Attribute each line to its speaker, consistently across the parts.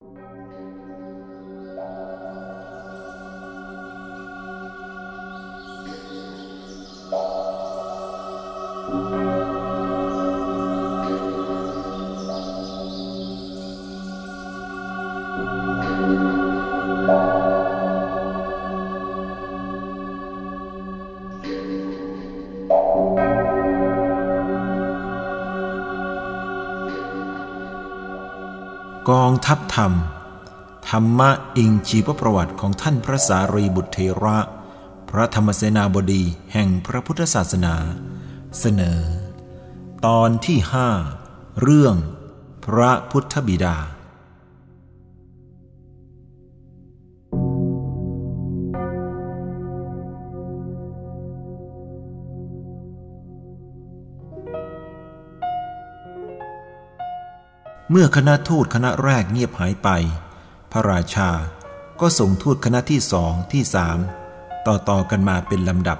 Speaker 1: กอ ทัพธรรม ธรรมะอิงชีวประวัติของท่านพระสารีบุตรเทระ พระธรรมเสนาบดีแห่งพระพุทธศาสนา เสนอ ตอนที่ห้าเรื่อง พระพุทธบิดา เมื่อคณะทูตคณะแรกเงียบหายไป พระราชาก็ส่งทูตคณะที่สองที่สามต่อต่อกันมาเป็นลำดับ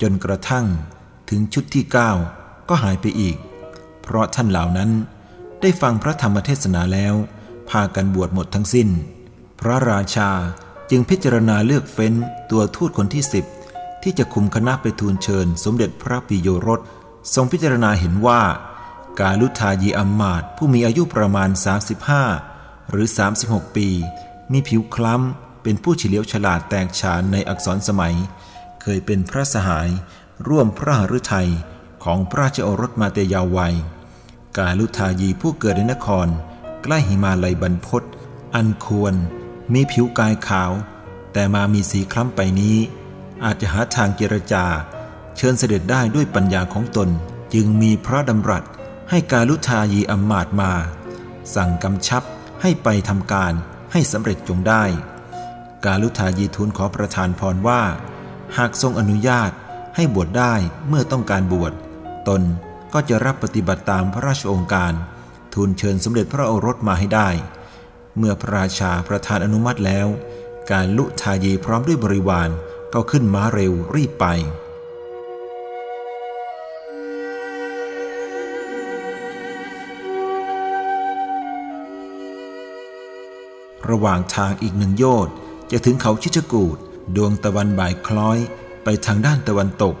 Speaker 1: จนกระทั่งถึงชุดที่เก้าก็หายไปอีก เพราะท่านเหล่านั้นได้ฟังพระธรรมเทศนาแล้ว พากันบวชหมดทั้งสิ้น พระราชาจึงพิจารณาเลือกเฟ้นตัวทูตคนที่สิบที่จะคุมคณะไปทูลเชิญ สมเด็จพระปิโยรสทรงพิจารณาเห็นว่า กาลุทายีอัมมาตผู้มีอายุประมาณ 35 หรือ 36 ปี มีผิวคล้ำ เป็นผู้เฉลียวฉลาดแตกฉานในอักษรสมัย เคยเป็นพระสหาย ร่วมพระหฤทัยของพระราชโอรสมาเตยาววัย กาลุทายีผู้เกิดในนคร ใกล้หิมาลัยบรรพศอันควร มีผิวกายขาว แต่มามีสีคล้ำไปนี้ อาจจะหาทางเจรจา เชิญเสด็จได้ด้วยปัญญาของตนจึงมีพระดำรัส ให้กาลุทายีอัมมาตมา สั่งกำชับให้ไปทำการให้สำเร็จจงได้ กาลุทายีทูลขอประทานพรว่า หากทรงอนุญาตให้บวชได้เมื่อต้องการบวช ตนก็จะรับปฏิบัติตามพระราชองค์การ ทูลเชิญสมเด็จพระโอรสมาให้ได้ เมื่อพระราชาประทานอนุมัติแล้ว การลุทายีพร้อมด้วยบริวารก็ขึ้นม้าเร็วรีบไป ระหว่างทางอีกหนึ่งโยชน์จะถึงเขาชิชกูดดวงตะวันบ่ายคล้อย ไปทางด้านตะวันตก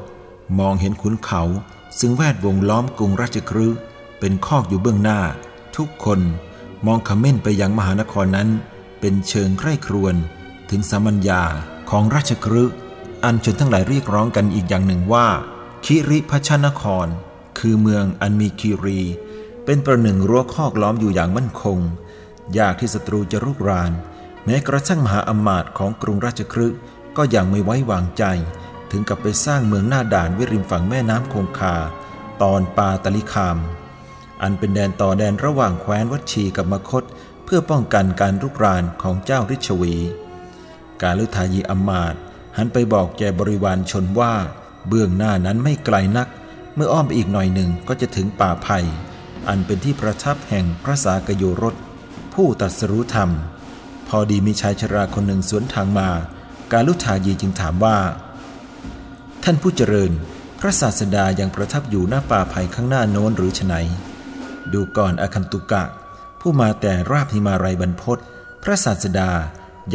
Speaker 1: มองเห็นขุนเขา ซึ่งแวดวงล้อมกรุงราชครืเป็นคอกอยู่เบื้องหน้า ทุกคนมองขม้นไปยังมหานครนั้น เป็นเชิงใคร่ครวญถึงสามัญญาของราชครือันชนทั้งหลายเรียกร้องกันอีกอย่างหนึ่งว่า คิริพัชนคร คือเมืองอันมีคีรี เป็นประหนึ่งรั้วคอกล้อมอยู่อย่างมั่นคง ยากที่ศัตรูจะรุกราน แม้กระทั่งมหาอมาตย์ของกรุงราชครึก็ยังไม่ไว้วางใจ ถึงกับไปสร้างเมืองหน้าด่านวิริมฝั่งแม่น้ำคงคา ตอนปาตลิคาม อันเป็นแดนต่อแดนระหว่างแคว้นวัชีกับมคต เพื่อป้องกันการรุกรานของเจ้าริชวี กาลุทายีอมาตย์หันไปบอกแก่บริวารชนว่า เบื้องหน้านั้นไม่ไกลนัก เมื่ออ้อมไปอีกหน่อยหนึ่งก็จะถึงป่าไผ่อันเป็นที่ประทับแห่งพระสากโยรส ผู้ตัดสรู้ธรรม พอดีมีชายชราคนหนึ่งสวนทางมา กาลุทายีจึงถามว่า ท่านผู้เจริญ พระศาสดายังประทับอยู่หน้าป่าไผ่ข้างหน้าโน้นหรือไฉนดูก่อนอคันตุกะ ผู้มาแต่ราบหิมาลัยบรรพศพระศาสดา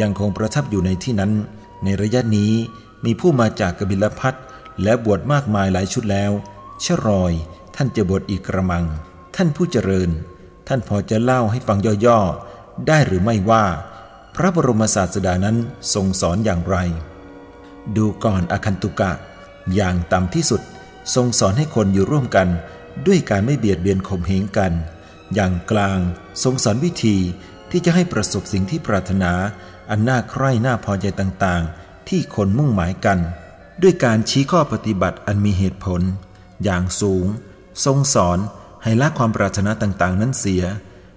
Speaker 1: ยังคงประทับอยู่ในที่นั้น ในระยะนี้มีผู้มาจากกบิลพัทและบวชมากมายหลายชุดแล้วเชรอย ท่านจะบวชอีกกระมัง ท่านผู้เจริญ ท่านพอจะเล่าให้ฟังย่อๆ ได้หรือไม่ว่า พระบรมศาสดานั้นทรงสอนอย่างไร ดูก่อนอคันตุกะ อย่างต่ำที่สุด ทรงสอนให้คนอยู่ร่วมกัน ด้วยการไม่เบียดเบียนข่มเหงกัน อย่างกลางทรงสอนวิธีที่จะให้ประสบสิ่งที่ปรารถนา อันน่าใคร่น่าพอใจต่างๆ ที่คนมุ่งหมายกัน ด้วยการชี้ข้อปฏิบัติอันมีเหตุผล อย่างสูง ทรงสอน ให้ละความปรารถนาต่างๆ นั้นเสีย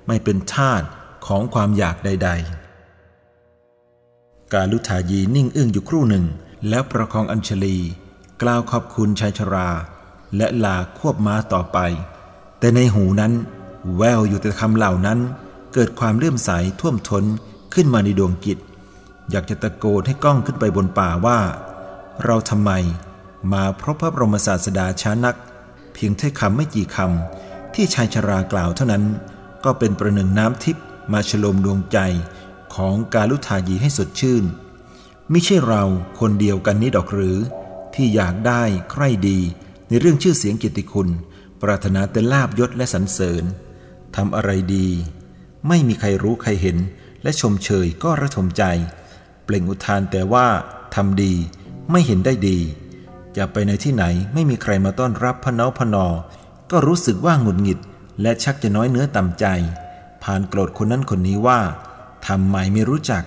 Speaker 1: ไม่เป็นทาสของความอยากใด ๆ การลุทายีนิ่งอึ้งอยู่ครู่หนึ่ง แล้วประคองอัญชลี กล่าวขอบคุณชายชรา และลาควบม้าต่อไป แต่ในหูนั้น แววอยู่แต่คำเหล่านั้น เกิดความเลื่อมใสท่วมท้นขึ้นมาในดวงกิจ อยากจะตะโกนให้กล้องขึ้นไปบนป่าว่า เราทำไม มาพบพระบรมศาสดาช้านัก เพียงถ้อยคำไม่กี่คำ ที่ชายชรากล่าวเท่านั้น ก็เป็นประหนึ่งน้ำทิพย์มาฉลมดวงใจของกาลุทายีให้สดชื่นไม่ใช่เราคนเดียวกันนี้ดอกหรือ ที่อยากได้ใคร่ดีในเรื่องชื่อเสียงกียรติคุณ ปรารถนาแต่ลาบยศและสรรเสริญทำอะไรดี ไม่มีใครรู้ใครเห็น และชมเชยก็ระทมใจ เปล่งอุทานแต่ว่าทำดีไม่เห็นได้ดี จะไปในที่ไหนไม่มีใครมาต้อนรับพนอพนอ ก็รู้สึกว่าหงุดหงิดและชักจะน้อยเนื้อต่ำใจ ผ่านโกรธคนนั้นคนนี้ว่าทำไมไม่รู้จัก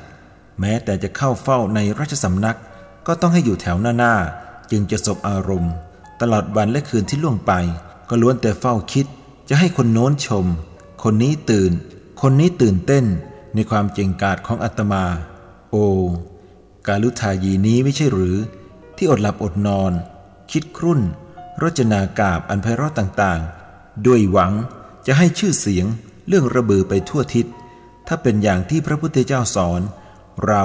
Speaker 1: แม้แต่จะเข้าเฝ้าในราชสำนัก ก็ต้องให้อยู่แถวหน้าหน้าจึงจะสบอารมณ์ ตลอดวันและคืนที่ล่วงไป ก็ล้วนแต่เฝ้าคิด จะให้คนโน้นชม คนนี้ตื่น คนนี้ตื่นเต้น ในความเจงกาจของอัตมา โอ กาลุทายีนี้ไม่ใช่หรือ ที่อดหลับอดนอน คิดครุ่น รจนากาบอันไพเราะต่างๆ ด้วยหวังจะให้ชื่อเสียงเรื่องระบือไปทั่วทิศ ถ้าเป็นอย่างที่พระพุทธเจ้าสอน เรา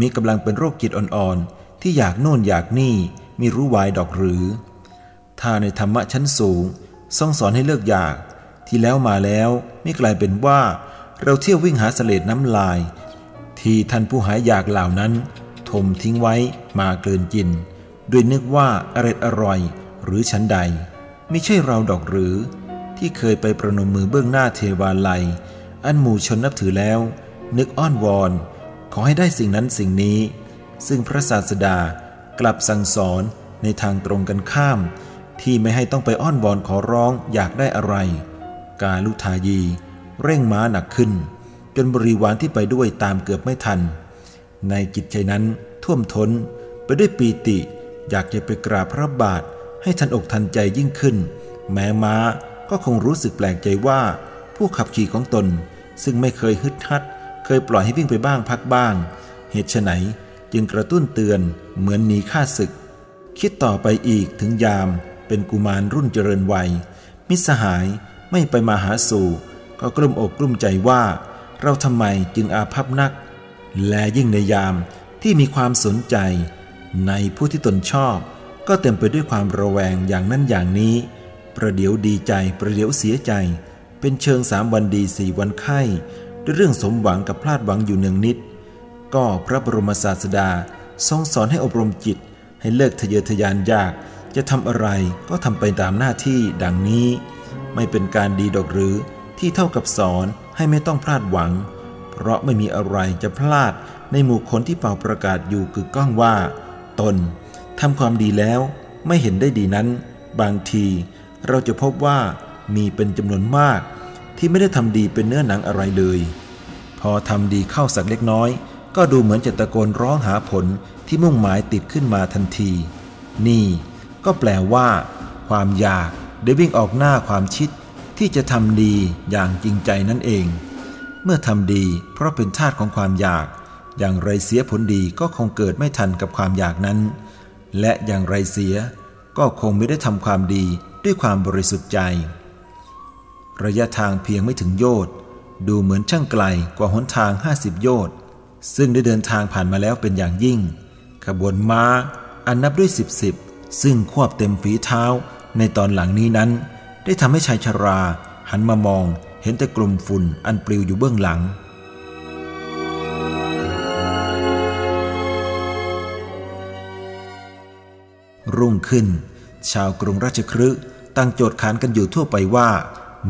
Speaker 1: มีกำลังเป็นโรคจิตอ่อนๆ ที่อยากโน่นอยากนี่มีรู้วายดอกหรือ ถ้าในธรรมะชั้นสูงทรงสอนให้เลิกอยาก ที่แล้วมาแล้วไม่กลายเป็นว่า เราเที่ยววิ่งหาเสลดน้ำลาย ที่ท่านผู้หายอยากเหล่านั้น ทมทิ้งไว้มาเกินกิน ด้วยนึกว่าอร่ออร่อย หรือชั้นใดไม่ใช่เราดอกหรือ ที่เคยไปประนมมือเบื้องหน้าเทวาลัย อันหมู่ชนนับถือแล้ว นึกอ้อนวอน ขอให้ได้สิ่งนั้นสิ่งนี้ ซึ่งพระศาสดากลับสั่งสอนในทางตรงกันข้าม ที่ไม่ให้ต้องไปอ้อนวอนขอร้องอยากได้อะไร กาลุทายี เร่งม้าหนักขึ้น จนบริวารที่ไปด้วยตามเกือบไม่ทัน ในจิตใจนั้นท่วมท้นไปด้วยปีติ อยากจะไปกราบพระบาท ให้ทันอกทันใจยิ่งขึ้น แม้ม้าก็คงรู้สึกแปลกใจว่า ผู้ขับขี่ของตน ซึ่งไม่เคยฮึดฮัด เคยปล่อยให้วิ่งไปบ้างพักบ้าง เหตุไฉนจึงกระตุ้นเตือนเหมือนหนีข้าศึก คิดต่อไปอีกถึงยาม เป็นกุมารรุ่นเจริญวัย มิสหายไม่ไปมาหาสู่ ก็กลุ้มอกกลุ้มใจว่า เราทำไมจึงอาภัพนัก และยิ่งในยามที่มีความสนใจในผู้ที่ตนชอบ ก็เต็มไปด้วยความระแวงอย่างนั้นอย่างนี้ ประเดี๋ยวดีใจประเดี๋ยวเสียใจ เป็นเชิงสามวันดีสี่วันไข้ด้วยเรื่องสมหวังกับพลาดหวังอยู่เนืองนิด ก็พระบรมศาสดาทรงสอนให้อบรมจิต ให้เลิกทะเยอทะยานยาก จะทำอะไรก็ทำไปตามหน้าที่ดังนี้ ไม่เป็นการดีดอกหรือที่เท่ากับสอนให้ไม่ต้องพลาดหวัง เพราะไม่มีอะไรจะพลาดในหมู่คนที่เป่าประกาศอยู่กึกก้องว่า ตน ทำความดีแล้วไม่เห็นได้ดีนั้น บางทีเราจะพบว่ามีเป็นจำนวนมาก ที่ไม่ได้ทำดีเป็นเนื้อหนังอะไรเลย พอทำดีเข้าสักเล็กน้อย ก็ดูเหมือนจะตะโกนร้องหาผลที่มุ่งหมายติดขึ้นมาทันที นี่ก็แปลว่า ความอยากได้วิ่งออกหน้าความชิด ที่จะทำดีอย่างจริงใจนั่นเอง เมื่อทำดีเพราะเป็นทาตของความอยาก อย่างไรเสียผลดีก็คงเกิดไม่ทันกับความอยากนั้น และอย่างไรเสียก็คงไม่ได้ทำความดีด้วยความบริสุทธิ์ใจ ระยะทางเพียงไม่ถึงโยชน์ดูเหมือนช่างไกลกว่าหนทาง 50 โยชน์ซึ่งได้เดินทางผ่านมาแล้วเป็นอย่างยิ่ง ขบวนม้า อันนับด้วยสิบสิบซึ่งควบเต็มฝีเท้า ในตอนหลังนี้นั้น ได้ทำให้ชายชรา หันมามองเห็นแต่กลุ่มฝุ่นอันปลิวอยู่เบื้องหลัง รุ่งขึ้น ชาวกรุงราชคฤห์ตั้งโจทย์ขานกันอยู่ทั่วไปว่า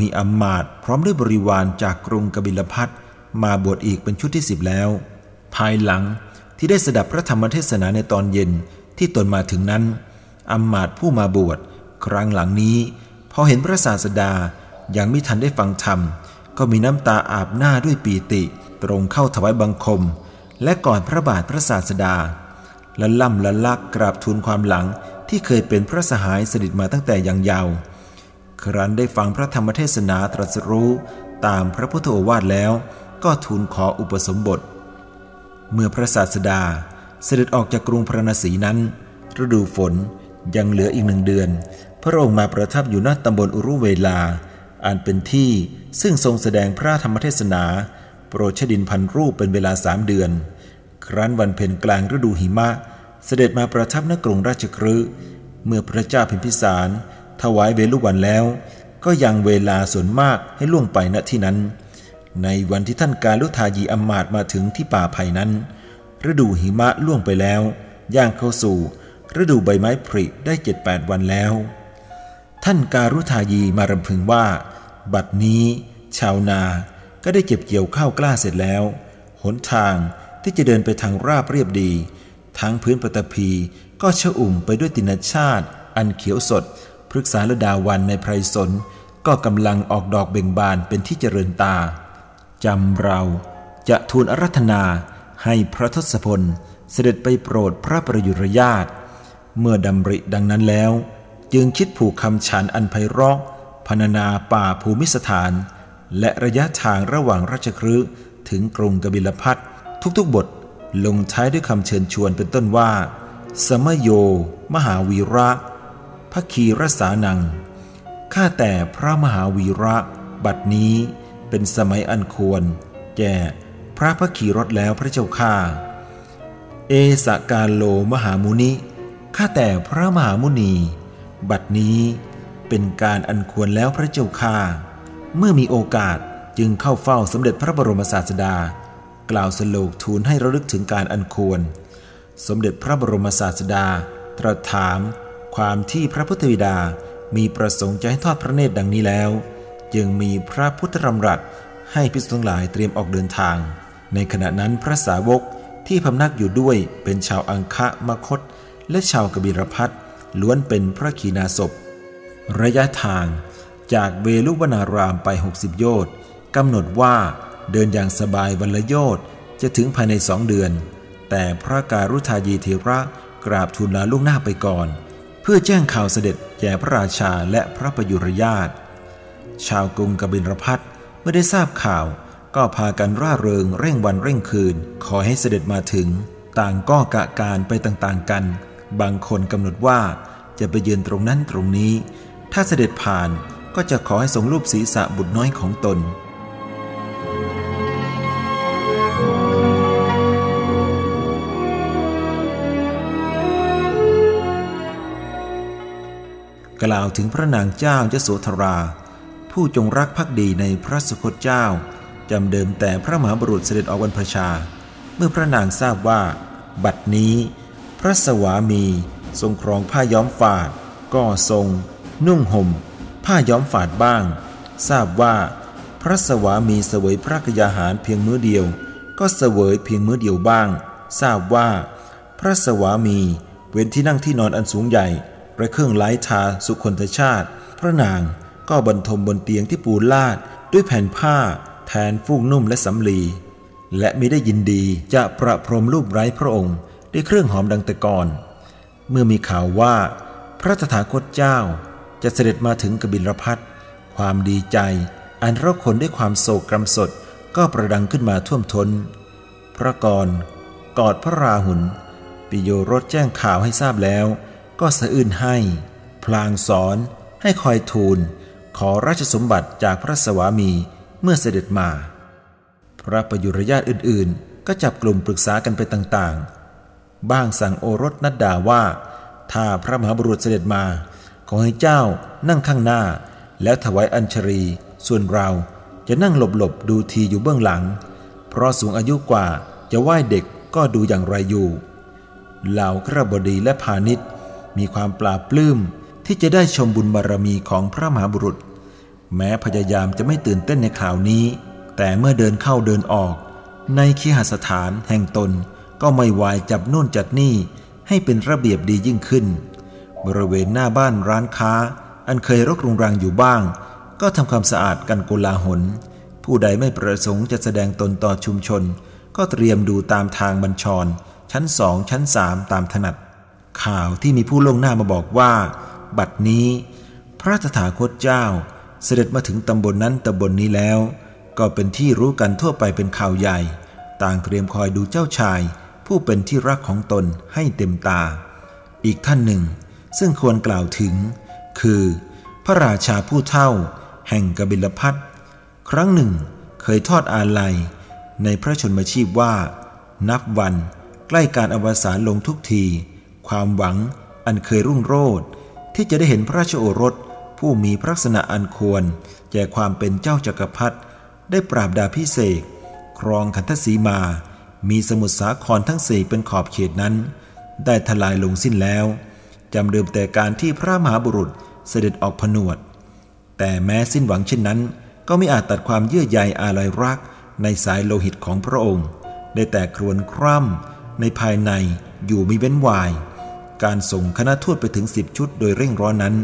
Speaker 1: มีอำมาตย์พร้อมด้วยบริวารจากกรุงกบิลพัทมาบวชอีกเป็นชุดที่สิบแล้ว ภายหลังที่ได้สดับพระธรรมเทศนาในตอนเย็นที่ตนมาถึงนั้นอำมาตย์ผู้มาบวชครั้งหลังนี้ พอเห็นพระศาสดายังไม่ทันได้ฟังธรรม ก็มีน้ำตาอาบหน้าด้วยปีติ ตรงเข้าถวายบังคม และก่อนพระบาทพระศาสดาและล่ำละลักกราบทูลความหลัง ที่เคยเป็นพระสหายสนิทมาตั้งแต่ยังยาวครั้นได้ฟังพระธรรมเทศนาตรัสรู้ตามพระพุทธโอวาทแล้ว ก็ทูลขออุปสมบท เมื่อพระศาสดาเสด็จออกจากกรุงพระนศีนั้น ฤดูฝนยังเหลืออีกหนึ่งเดือน พระองค์มาประทับอยู่ณตำบลอุรุเวลา อันเป็นที่ซึ่งทรงแสดงพระธรรมเทศนา โปรดชดินพันรูปเป็นเวลาสามเดือน ครั้นวันเพ็ญกลางฤดูหิมะ เสด็จมาประทับณกรุงราชครืเมื่อพระเจ้าพิมพิสาร ถวายเวลุวันแล้ว ก็ยังเวลาส่วนมากให้ล่วงไปณที่นั้น ในวันที่ท่านการลุทายีอมาตมาถึงที่ป่าไผ่นั้น ฤดูหิมะล่วงไปแล้ว ย่างเข้าสู่ ฤดูใบไม้ผลิได้เจ็ดแปดวันแล้ว ท่านการุทายีมารำพึงว่า บัดนี้ ชาวนาก็ได้เก็บเกี่ยวข้าวกล้าเสร็จแล้ว หนทางที่จะเดินไปทางราบเรียบดี ทั้งพื้นปฐพีก็ชอุ่มไปด้วยตินชาติ อันเขียวสด พฤกษาลดาวันในไพรสน ก็กำลังออกดอกเบ่งบานเป็นที่เจริญตาจำเราจะทูลอารัธนาให้พระทศพล เสด็จไปโปรดพระประยุรญาตเมื่อดำริดังนั้นแล้ว จึงคิดผูกคำฉันอันไพเราะพรรณนาป่าภูมิสถาน และระยะทางระหว่างราชครืถึงกรุงกบิลพัททุกๆบท ลงท้ายด้วยคำเชิญชวนเป็นต้นว่า สมโย มหาวีระพระคีรสานัง ข้าแต่พระมหาวีระ บัดนี้เป็นสมัยอันควร แก่พระพระขี่รถแล้วพระเจ้าข้าเอสกาโลมหามุนิ ข้าแต่พระมหามุนี บัดนี้เป็นการอันควรแล้วพระเจ้าข้าเมื่อมีโอกาสจึงเข้าเฝ้าสมเด็จพระบรมศาสดา กล่าวสโลกทูลให้ระลึกถึงการอันควร สมเด็จพระบรมศาสดา ตรัสถาม ความที่พระพุทธวิดา มีประสงค์จะให้ทอดพระเนตรดังนี้แล้ว จึงมีพระพุทธรำรัสให้พิสุทั้งหลายเตรียมออกเดินทาง ในขณะนั้นพระสาวกที่พำนักอยู่ด้วยเป็นชาวอังคะมคต และชาวกบิรพัทล้วนเป็นพระขีณาสพ ระยะทางจากเวลุวนารามไป 60 โยชน์กำหนดว่า เดินอย่างสบายวันละโยชน์จะถึงภายในสองเดือน แต่พระการุทายีเทระกราบทูลลาล่วงหน้าไปก่อน เพื่อแจ้งข่าวเสด็จแก่พระราชาและพระประยุรญาตชาวกรุงกบินรพัทเมื่อได้ทราบข่าวก็พากันร่าเริงเร่งวันเร่งคืน ขอให้เสด็จมาถึง ต่างก็กะการไปต่างๆกัน บางคนกำหนดว่าจะไปยืนตรงนั้นตรงนี้ ถ้าเสด็จผ่านก็จะขอให้ทรงรูปศีรษะบุตรน้อยของตน กล่าวถึงพระนางเจ้ายโสธรา ผู้จงรักภักดีในพระสุคตเจ้าจำเดิมแต่พระมหาบุรุษเสด็จออกวันพชา เมื่อพระนางทราบว่า บัดนี้ พระสวามี ทรงครองผ้าย้อมฝาด ก็ทรง นุ่งห่ม ผ้าย้อมฝาดบ้าง ทราบว่า พระสวามีเสวยพระกยาหารเพียงมื้อเดียว ก็เสวยเพียงมื้อเดียวบ้าง ทราบว่า พระสวามีเว้นที่นั่งที่นอนอันสูงใหญ่ และเครื่องไล้ทาสุคนชาติ พระนางก็บรรทมบนเตียงที่ปูลาดด้วยแผ่นผ้า แทนฟูกนุ่มและสำลี และมิได้ยินดีจะประพรมรูปไร้พระองค์ ด้วยเครื่องหอมดังแต่ก่อน เมื่อมีข่าวว่า พระตถาคตเจ้าจะเสด็จมาถึงกบิลพัทความดีใจ อันเราคนด้วยความโศกกรำสดก็ประดังขึ้นมาท่วมทน้น พระกรกอดพระราหุลปิโยรสแจ้งข่าวให้ทราบแล้ว ก็สะอื้นให้ พลางสอนให้คอยทูล ขอราชสมบัติจากพระสวามีเมื่อเสด็จมา พระประยุรญาติอื่นๆ ก็จับกลุ่มปรึกษากันไปต่างๆ บ้างสั่งโอรสนัดดาว่า ถ้าพระมหาบุรุษเสด็จมา ขอให้เจ้านั่งข้างหน้า แล้วถวายอัญชรี ส่วนเราจะนั่งหลบๆดูทีอยู่เบื้องหลัง เพราะสูงอายุกว่าจะไหว้เด็กก็ดูอย่างไรอยู่ เหล่าขรบดีและพาณิชย์ มีความปลาบปลื้มที่จะได้ชมบุญบารรมีของพระมหาบุรุษ แม้พยายามจะไม่ตื่นเต้นในข่าวนี้ แต่เมื่อเดินเข้าเดินออก ในคีหสถานแห่งตนก็ไม่วายจับนู่นจัดนี่ให้เป็นระเบียบดียิ่งขึ้น บริเวณหน้าบ้านร้านค้า อันเคยรกรุงรังอยู่บ้าง ก็ทำความสะอาดกันโกลาหล ผู้ใดไม่ประสงค์จะแสดงตนต่อชุมชน ก็เตรียมดูตามทางบัญชร ชั้นสองชั้นสามตามถนัด ข่าวที่มีผู้ลงหน้ามาบอกว่า บัดนี้ พระตถาคตเจ้าเสด็จมาถึงตำบลนนั้นตำบลนนี้แล้ว ก็เป็นที่รู้กันทั่วไปเป็นข่าวใหญ่ ต่างเตรียมคอยดูเจ้าชาย ผู้เป็นที่รักของตนให้เต็มตา อีกท่านหนึ่ง ซึ่งควรกล่าวถึง คือ พระราชาผู้เท่า แห่งกบิลพัทครั้งหนึ่ง เคยทอดอาลัย ในพระชนมชีพว่า นับวันใกล้การอวสานลงทุกที ความหวังอันเคยรุ่งโรจน์ที่จะได้เห็นพระราชโอรส ผู้มีพระลักษณะอันควรแก่ความเป็นเจ้าจักรพรรดิได้ปราบดาพิเศษครองคันธสีมา มีสมุทรสาครทั้งสี่เป็นขอบเขตนั้น ได้ทลายลงสิ้นแล้วจำเดิมแต่การที่พระมหาบุรุษเสด็จออกผนวด แต่แม้สิ้นหวังเช่นนั้น ก็ไม่อาจตัดความเยื่อใยอาลัยรักในสายโลหิตของพระองค์ ได้แต่ครวนคร่ำในภายในอยู่ไม่เว้นวาย การส่งคณะทูตไปถึงสิบชุดโดยเร่งร้อนนั้น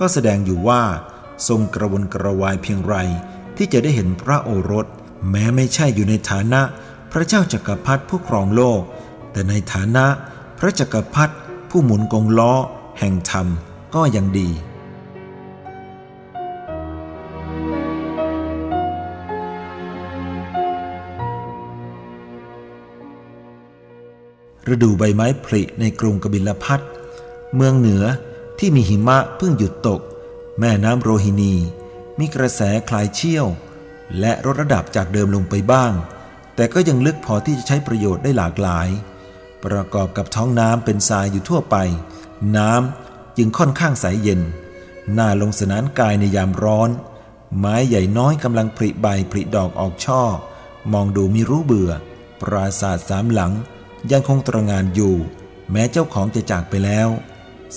Speaker 1: ก็แสดงอยู่ว่า ทรงกระวนกระวายเพียงไร ที่จะได้เห็นพระโอรส แม้ไม่ใช่อยู่ในฐานะ พระเจ้าจักรพรรดิผู้ครองโลก แต่ในฐานะ พระจักรพรรดิผู้หมุนกงล้อ แห่งธรรมก็ยังดี ฤดูใบไม้ผลิในกรุงกบิลพัทเมืองเหนือที่มีหิมะเพิ่งหยุดตก แม่น้ำโรฮินี มีกระแสคลายเชี่ยว และลดระดับจากเดิมลงไปบ้าง แต่ก็ยังลึกพอที่จะใช้ประโยชน์ได้หลากหลาย ประกอบกับท้องน้ำเป็นทรายอยู่ทั่วไป น้ำจึงค่อนข้างใสยเย็น น่าลงสนานกายในยามร้อน ไม้ใหญ่น้อยกำลังผลิใบผลิดอกออกช่อ มองดูมีรู้เบื่อ ปราสาทสามหลัง ยังคงตระงานอยู่ แม้เจ้าของจะจากไปแล้ว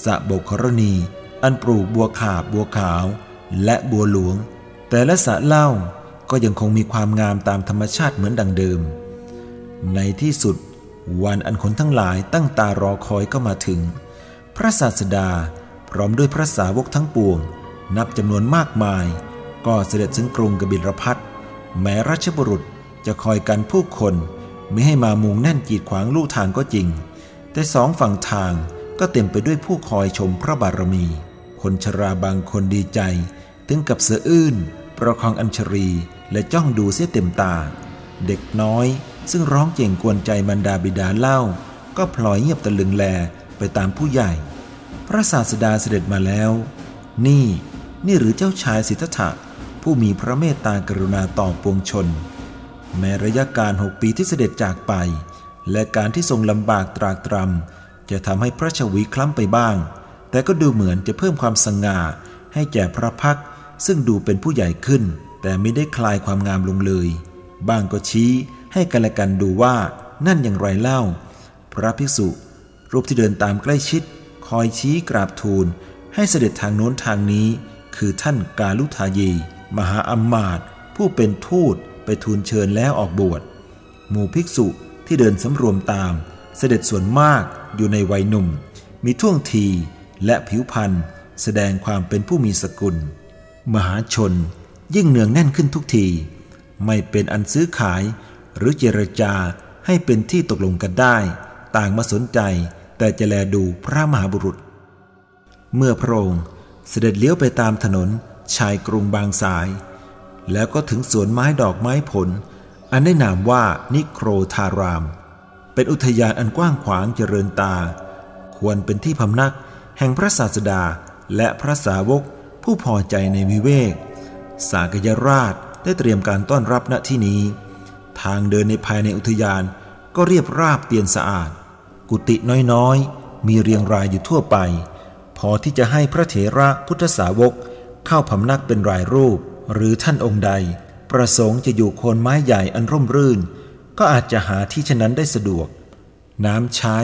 Speaker 1: สะบกครณี อันปลูกบัวขาบบัวขาว และบัวหลวง แต่ละสะเล่าก็ยังคงมีความงามตามธรรมชาติเหมือนดังเดิม ในที่สุด วันอันคนทั้งหลายตั้งตารอคอยก็มาถึง พระศาสดาพร้อมด้วยพระสาวกทั้งปวง นับจำนวนมากมาย ก็เสด็จถึงกรุงกบิลพัทแม้ราชบุรุษจะคอยกันผู้คน ไม่ให้มามุงแน่นกีดขวางลู่ทางก็จริง แต่สองฝั่งทางก็เต็มไปด้วยผู้คอยชมพระบารมี คนชราบางคนดีใจ ถึงกับเสืออื้น ประคองอัญชรีและจ้องดูเสียเต็มตา เด็กน้อยซึ่งร้องเจ่งกวนใจบรรดาบิดาเล่า ก็พลอยเงียบตะลึงแลไปตามผู้ใหญ่ พระศาสดาเสด็จมาแล้ว นี่ นี่หรือเจ้าชายสิทธัตถะผู้มีพระเมตตากรุณาต่อปวงชน แม้ระยะการหกปีที่เสด็จจากไป และการที่ทรงลำบากตรากตรำจะทำให้พระชวีคล้ำไปบ้าง แต่ก็ดูเหมือนจะเพิ่มความสง่าให้แก่พระพักซึ่งดูเป็นผู้ใหญ่ขึ้น แต่ไม่ได้คลายความงามลงเลย บ้างก็ชี้ให้กันและกันดูว่านั่นอย่างไรเล่า พระภิกษุ รูปที่เดินตามใกล้ชิด คอยชี้กราบทูล ให้เสด็จทางโน้นทางนี้ คือท่านกาลุทายี มหาอมมาตผู้เป็นทูต ไปทูลเชิญแล้วออกบวช หมู่ภิกษุที่เดินสำรวมตาม เสด็จส่วนมากอยู่ในวัยหนุ่ม มีท่วงทีและผิวพรรณแสดงความเป็นผู้มีสกุล มหาชนยิ่งเนืองแน่นขึ้นทุกที ไม่เป็นอันซื้อขายหรือเจรจาให้เป็นที่ตกลงกันได้ ต่างมาสนใจแต่จะแลดูพระมหาบุรุษ เมื่อพระองค์เสด็จเลี้ยวไปตามถนนชายกรุงบางสาย แล้วก็ถึงสวนไม้ดอกไม้ผล อันได้นามว่านิโครธาราม เป็นอุทยานอันกว้างขวางเจริญตา ควรเป็นที่พำนักแห่งพระศาสดาและพระสาวกผู้พอใจในวิเวก สากยราชได้เตรียมการต้อนรับณที่นี้ ทางเดินในภายในอุทยานก็เรียบราบเตียนสะอาด กุฏิน้อยๆ มีเรียงรายอยู่ทั่วไป พอที่จะให้พระเถระพุทธสาวกเข้าพำนักเป็นรายรูป หรือท่านองค์ใด ประสงค์จะอยู่โคนไม้ใหญ่อันร่มรื่น ก็อาจจะหาที่ฉะนั้นได้สะดวก น้ำใช้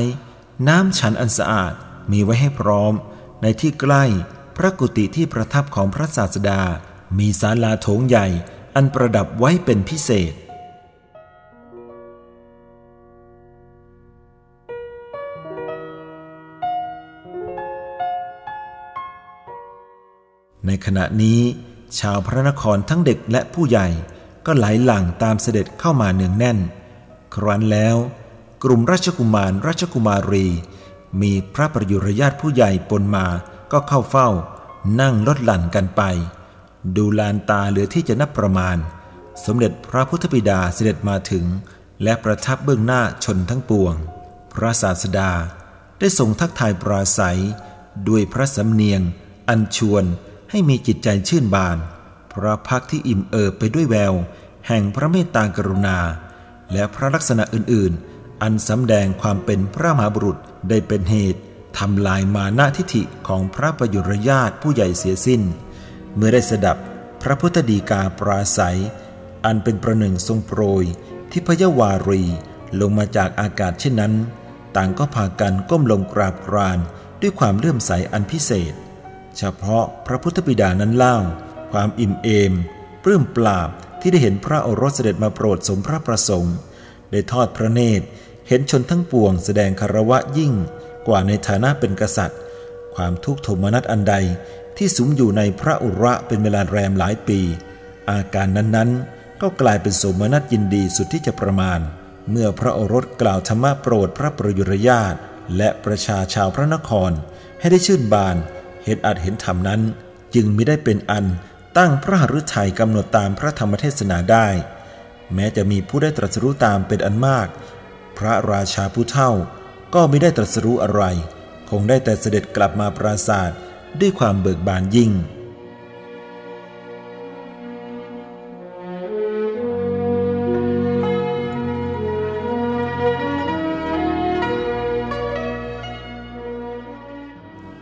Speaker 1: น้ำฉันอันสะอาดมีไว้ให้พร้อม ในที่ใกล้พระกุฏิที่ประทับของพระศาสดา มีศาลาโถงใหญ่อันประดับไว้เป็นพิเศษในขณะนี้ ชาวพระนครทั้งเด็กและผู้ใหญ่ก็ไหลหลั่งตามเสด็จเข้ามาเนืองแน่น ครั้นแล้ว กลุ่มราชกุมารราชกุมารี มีพระประยุรญาติผู้ใหญ่ปนมาก็เข้าเฝ้า นั่งลดหลั่นกันไป ดูลานตาเหลือที่จะนับประมาณ สมเด็จพระพุทธบิดาเสด็จมาถึง และประทับเบื้องหน้าชนทั้งปวง พระศาสดาได้ทรงทักทายปราศัย ด้วยพระสำเนียง อัญชวน ให้มีจิตใจชื่นบาน พระพักที่อิ่มเอิบไปด้วยแวว แห่งพระเมตตากรุณา และพระลักษณะอื่น ๆ อันสำแดงความเป็นพระมหาบุรุษได้เป็นเหตุทำลายมานะทิฐิของพระประยุรญาติผู้ใหญ่เสียสิ้น เมื่อได้สดับพระพุทธดีกาปราศัย อันเป็นประหนึ่งทรงโปรยที่พยวารีลงมาจากอากาศเช่นนั้น ต่างก็พากันก้มลงกราบกรานด้วยความเลื่อมใสอันพิเศษ เฉพาะพระพุทธบิดานั้นเล่า ความอิ่มเอมปลื้มปราบที่ได้เห็นพระโอรสเสด็จมาโปรดสมพระประสงค์ ได้ทอดพระเนตร เห็นชนทั้งปวงแสดงคารวะยิ่งกว่าในฐานะเป็นกษัตริย์ ความทุกข์โทมนัสอันใดที่สุมอยู่ในพระอุระเป็นเวลาแรมหลายปี อาการนั้นๆ ก็กลายเป็นสมนัตยินดีสุดที่จะประมาณ เมื่อพระโอรสกล่าวธรรมะโปรดพระประยุรญาตและประชาชาวพระนครให้ได้ชื่นบาน เห็นอัดเห็นธรรมนั้น จึงไม่ได้เป็นอันตั้งพระหฤทัยกำหนดตามพระธรรมเทศนาได้ แม้จะมีผู้ได้ตรัสรู้ตามเป็นอันมาก พระราชาผู้เท่าก็ไม่ได้ตรัสรู้อะไร คงได้แต่เสด็จกลับมาปราศาสตร์ด้วยความเบิกบานยิ่ง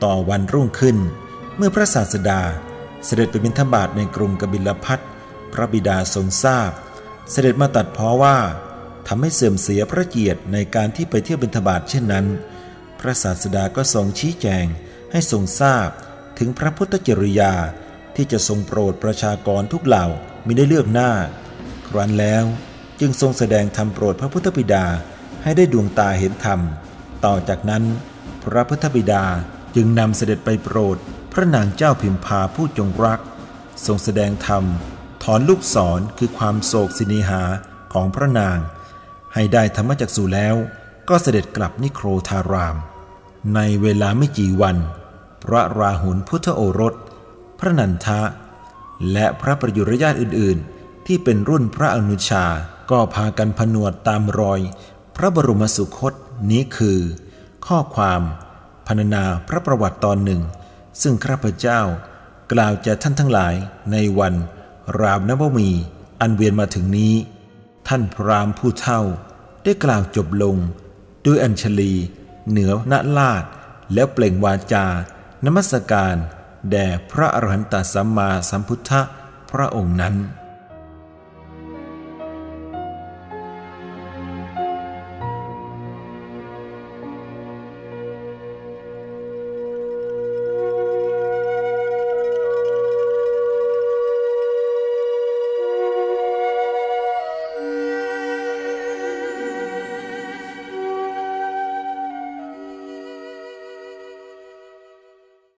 Speaker 1: ต่อวันรุ่งขึ้น เมื่อพระศาสดา เสด็จไปบิณฑบาตในกรุงกบิลพัทพระบิดาทรงทราบ เสด็จมาตัดพ้อว่าทำให้เสื่อมเสียพระเกียรติในการที่ไปเที่ยวบิณฑบาตเช่นนั้น พระศาสดาก็ทรงชี้แจงให้ทรงทราบถึงพระพุทธจริยาที่จะทรงโปรดประชากรทุกเหล่ามิได้เลือกหน้า ครั้นแล้วจึงทรงแสดงธรรมโปรดพระพุทธบิดาให้ได้ดวงตาเห็นธรรม ต่อจากนั้นพระพุทธบิดา จึงนำเสด็จไปโปรดพระนางเจ้าพิมพาผู้จงรัก ทรงแสดงธรรม ถอนลูกศรคือความโศกสินิหาของพระนาง ให้ได้ธรรมจักสูแล้ว ก็เสด็จกลับนิโครธาราม ในเวลาไม่กี่วัน พระราหุลพุทธโอรส พระนันทะ และพระประยุรญาติอื่น ๆ ที่เป็นรุ่นพระอนุชาก็พากันผนวดตามรอย พระบรมสุคตนี้คือ ข้อความ พรรณนาพระประวัติตอนหนึ่ง ซึ่งข้าพเจ้ากล่าวจะท่านทั้งหลายในวันรามนวมีอันเวียนมาถึงนี้ ท่านพรามผู้เท่าได้กล่าวจบลง ด้วยอัญชลี เหนือนาลาดแล้วเปล่งวาจา นมัสการ แด่พระอรหันตสัมมาสัมพุทธพระองค์นั้น